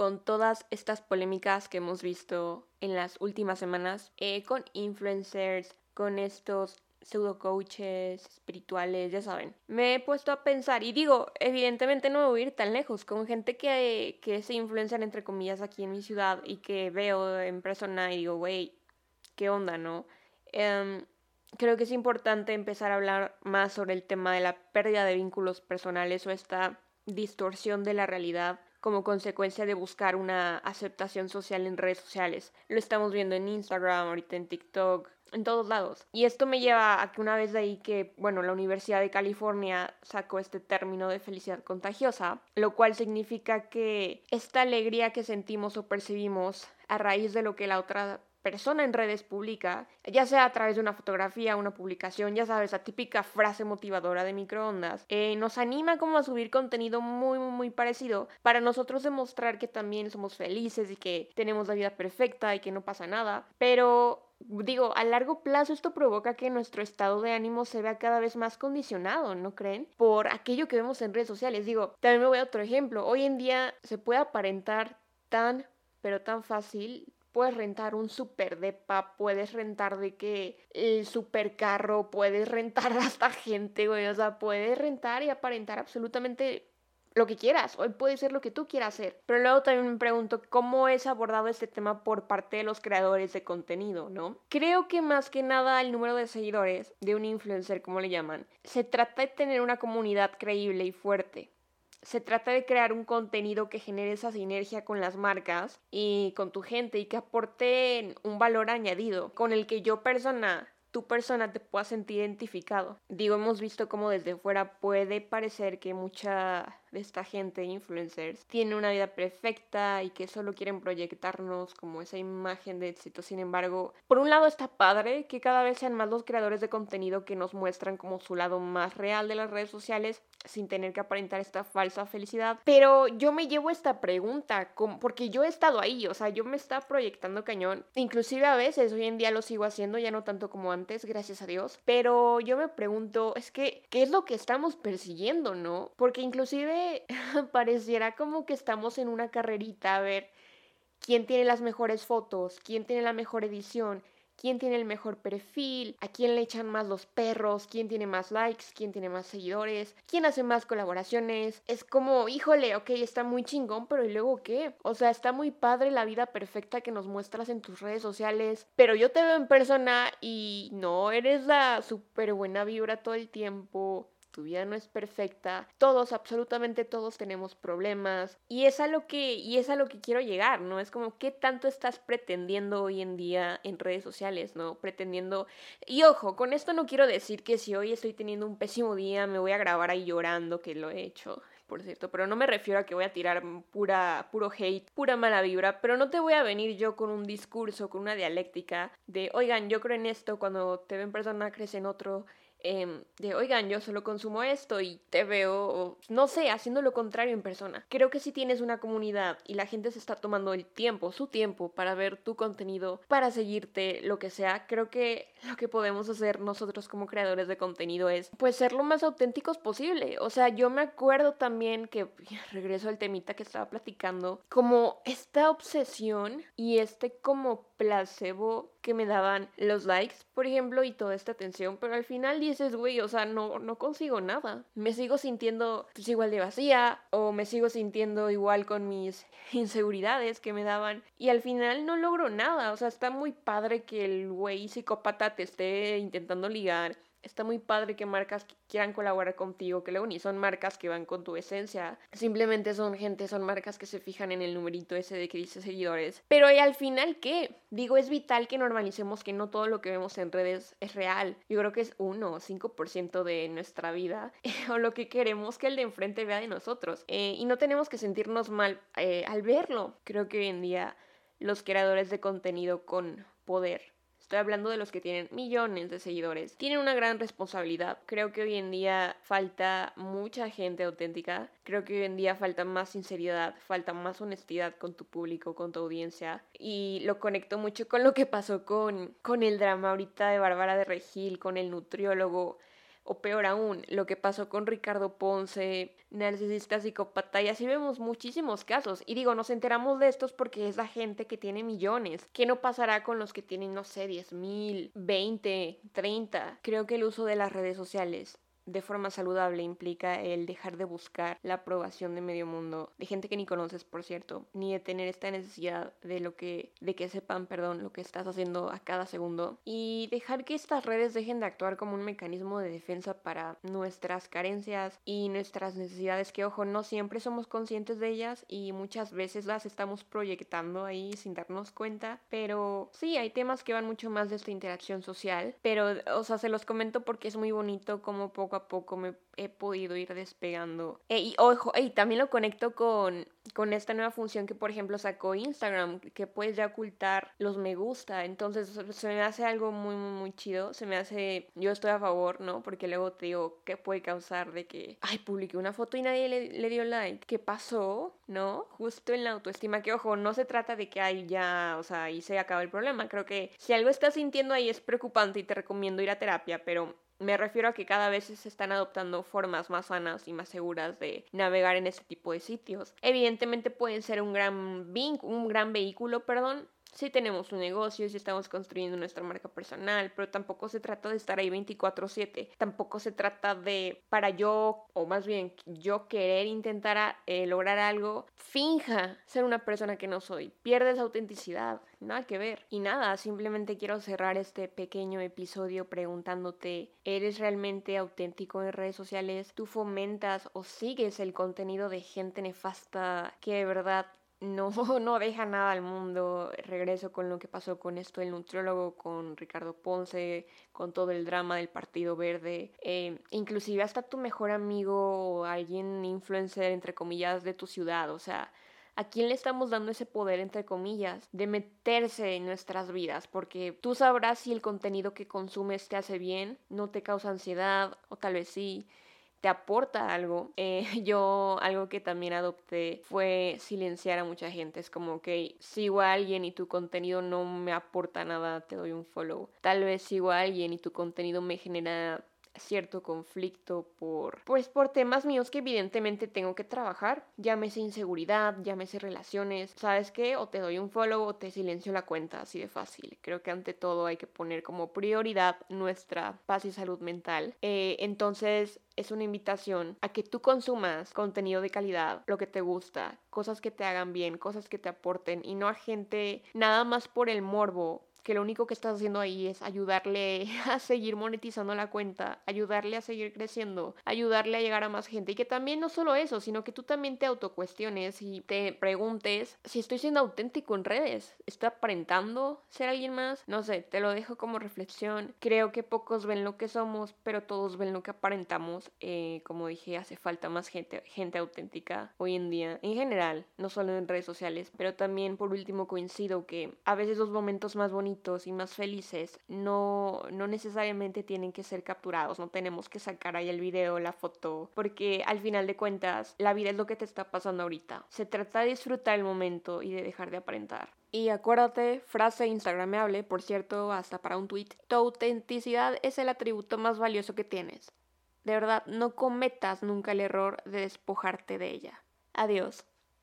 con todas estas polémicas que hemos visto en las últimas semanas eh, con influencers, con estos pseudo coaches espirituales, ya saben. Me he puesto a pensar y digo, evidentemente no me voy a ir tan lejos, con gente que, que se influencian entre comillas aquí en mi ciudad y que veo en persona y digo, wey, ¿qué onda, no? Em, creo que es importante empezar a hablar más sobre el tema de la pérdida de vínculos personales o esta distorsión de la realidad como consecuencia de buscar una aceptación social en redes sociales. Lo estamos viendo en Instagram, ahorita en TikTok, en todos lados. Y esto me lleva a que una vez de ahí que, bueno, la Universidad de California sacó este término de felicidad contagiosa, lo cual significa que esta alegría que sentimos o percibimos a raíz de lo que la otra persona en redes publica, ya sea a través de una fotografía, una publicación, ya sabes, la típica frase motivadora de microondas, eh, nos anima como a subir contenido muy, muy, muy parecido para nosotros demostrar que también somos felices y que tenemos la vida perfecta y que no pasa nada. Pero digo, a largo plazo esto provoca que nuestro estado de ánimo se vea cada vez más condicionado, ¿no creen? Por aquello que vemos en redes sociales. Digo, también me voy a otro ejemplo. Hoy en día se puede aparentar tan, pero tan fácil puedes rentar un super depa, puedes rentar de que el super carro, puedes rentar hasta gente, güey, o sea, puedes rentar y aparentar absolutamente lo que quieras, hoy puede ser lo que tú quieras hacer. Pero luego también me pregunto cómo es abordado este tema por parte de los creadores de contenido, ¿no? Creo que más que nada el número de seguidores de un influencer, como le llaman, se trata de tener una comunidad creíble y fuerte se trata de crear un contenido que genere esa sinergia con las marcas y con tu gente y que aporte un valor añadido con el que yo persona tu persona te pueda sentir identificado. Digo, hemos visto cómo desde fuera puede parecer que mucha de esta gente, influencers, tiene una vida perfecta y que solo quieren proyectarnos como esa imagen de éxito. Sin embargo, por un lado está padre que cada vez sean más los creadores de contenido que nos muestran como su lado más real de las redes sociales sin tener que aparentar esta falsa felicidad. Pero yo me llevo esta pregunta, porque yo he estado ahí, o sea, yo me estaba proyectando cañón. Inclusive a veces, hoy en día lo sigo haciendo, ya no tanto como antes, gracias a Dios. Pero yo me pregunto, es que, ¿qué es lo que estamos persiguiendo, no? Porque inclusive pareciera como que estamos en una carrerita a ver quién tiene las mejores fotos, quién tiene la mejor edición, quién tiene el mejor perfil, a quién le echan más los perros, quién tiene más likes, quién tiene más seguidores, quién hace más colaboraciones. Es como, híjole, ok, está muy chingón, pero ¿y luego qué? O sea, está muy padre la vida perfecta que nos muestras en tus redes sociales, pero yo te veo en persona y no eres la súper buena vibra todo el tiempo tu vida no es perfecta, todos, absolutamente todos tenemos problemas y es a lo que y es a lo que quiero llegar, ¿no? Es como qué tanto estás pretendiendo hoy en día en redes sociales, ¿no? Pretendiendo y ojo, con esto no quiero decir que si hoy estoy teniendo un pésimo día me voy a grabar ahí llorando que lo he hecho por cierto, pero no me refiero a que voy a tirar pura, puro hate, pura mala vibra, pero no te voy a venir yo con un discurso, con una dialéctica de, oigan, yo creo en esto, cuando te ven persona crees en otro, Em, de, oigan, yo solo consumo esto y te veo, no sé, haciendo lo contrario en persona. Creo que si tienes una comunidad y la gente se está tomando el tiempo, su tiempo, para ver tu contenido, para seguirte, lo que sea, creo que lo que podemos hacer nosotros como creadores de contenido es, pues, ser lo más auténticos posible. O sea, yo me acuerdo también que, regreso al temita que estaba platicando, como esta obsesión y este como placebo que me daban los likes, por ejemplo, y toda esta atención, pero al final dices, güey, o sea, no, no consigo nada. Me sigo sintiendo pues, igual de vacía o me sigo sintiendo igual con mis inseguridades que me daban y al final no logro nada, o sea, está muy padre que el güey psicópata te esté intentando ligar está muy padre que marcas quieran colaborar contigo, que luego ni son marcas que van con tu esencia, simplemente son gente, son marcas que se fijan en el numerito ese de que dice seguidores. Pero ¿y al final qué? Digo, es vital que normalicemos que no todo lo que vemos en redes es real. Yo creo que es 1 o 5% de nuestra vida o lo que queremos que el de enfrente vea de nosotros. Eh, y no tenemos que sentirnos mal eh, al verlo. Creo que hoy en día los creadores de contenido con poder estoy hablando de los que tienen millones de seguidores, tienen una gran responsabilidad. Creo que hoy en día falta mucha gente auténtica, creo que hoy en día falta más sinceridad, falta más honestidad con tu público, con tu audiencia. Y lo conecto mucho con lo que pasó con, con el drama ahorita de Bárbara de Regil, con el nutriólogo o peor aún, lo que pasó con Ricardo Ponce, narcisista psicópata, y así vemos muchísimos casos. Y digo, nos enteramos de estos porque es la gente que tiene millones. ¿Qué no pasará con los que tienen, no sé, 10 mil, 20, 30? Creo que el uso de las redes sociales de forma saludable implica el dejar de buscar la aprobación de medio mundo, de gente que ni conoces, por cierto, ni de tener esta necesidad de lo que de que sepan, perdón, lo que estás haciendo a cada segundo y dejar que estas redes dejen de actuar como un mecanismo de defensa para nuestras carencias y nuestras necesidades que ojo, no siempre somos conscientes de ellas y muchas veces las estamos proyectando ahí sin darnos cuenta, pero sí, hay temas que van mucho más de esta interacción social, pero o sea, se los comento porque es muy bonito como poco a poco me he podido ir despegando. E, y ojo, y también lo conecto con, con esta nueva función que, por ejemplo, sacó Instagram, que puedes ya ocultar los me gusta. Entonces, se me hace algo muy, muy, muy chido. Se me hace, yo estoy a favor, ¿no? Porque luego te digo, ¿qué puede causar de que, ay, publiqué una foto y nadie le, le dio like? ¿Qué pasó? ¿No? Justo en la autoestima, que ojo, no se trata de que, ay, ya, o sea, ahí se acaba el problema. Creo que si algo estás sintiendo ahí es preocupante y te recomiendo ir a terapia, pero me refiero a que cada vez se están adoptando formas más sanas y más seguras de navegar en este tipo de sitios. Evidentemente pueden ser un gran, un gran vehículo, perdón, si tenemos un negocio, si estamos construyendo nuestra marca personal, pero tampoco se trata de estar ahí 24/7, tampoco se trata de para yo, o más bien yo querer intentar eh, lograr algo, finja ser una persona que no soy, pierdes autenticidad, nada que ver. Y nada, simplemente quiero cerrar este pequeño episodio preguntándote, ¿eres realmente auténtico en redes sociales? ¿Tú fomentas o sigues el contenido de gente nefasta que de verdad no, no deja nada al mundo. Regreso con lo que pasó con esto el nutriólogo, con Ricardo Ponce, con todo el drama del Partido Verde. Eh, inclusive hasta tu mejor amigo o alguien influencer, entre comillas, de tu ciudad. O sea, ¿a quién le estamos dando ese poder, entre comillas, de meterse en nuestras vidas? Porque tú sabrás si el contenido que consumes te hace bien, no te causa ansiedad, o tal vez sí te aporta algo. Eh, yo algo que también adopté fue silenciar a mucha gente. Es como que sigo a alguien y tu contenido no me aporta nada, te doy un follow. Tal vez sigo a alguien y tu contenido me genera cierto conflicto por pues por temas míos que evidentemente tengo que trabajar, llámese inseguridad, llámese relaciones, ¿sabes qué? O te doy un follow o te silencio la cuenta, así de fácil. Creo que ante todo hay que poner como prioridad nuestra paz y salud mental. Eh, entonces es una invitación a que tú consumas contenido de calidad, lo que te gusta, cosas que te hagan bien, cosas que te aporten y no a gente nada más por el morbo que lo único que estás haciendo ahí es ayudarle a seguir monetizando la cuenta, ayudarle a seguir creciendo, ayudarle a llegar a más gente y que también no solo eso, sino que tú también te autocuestiones y te preguntes si estoy siendo auténtico en redes, ¿estoy aparentando ser alguien más? No sé, te lo dejo como reflexión. Creo que pocos ven lo que somos, pero todos ven lo que aparentamos. Eh, como dije, hace falta más gente, gente auténtica hoy en día, en general, no solo en redes sociales, pero también por último coincido que a veces los momentos más y más felices no, no necesariamente tienen que ser capturados, no tenemos que sacar ahí el video, la foto, porque al final de cuentas la vida es lo que te está pasando ahorita. Se trata de disfrutar el momento y de dejar de aparentar. Y acuérdate, frase instagramable, por cierto, hasta para un tweet, tu autenticidad es el atributo más valioso que tienes. De verdad, no cometas nunca el error de despojarte de ella. Adiós.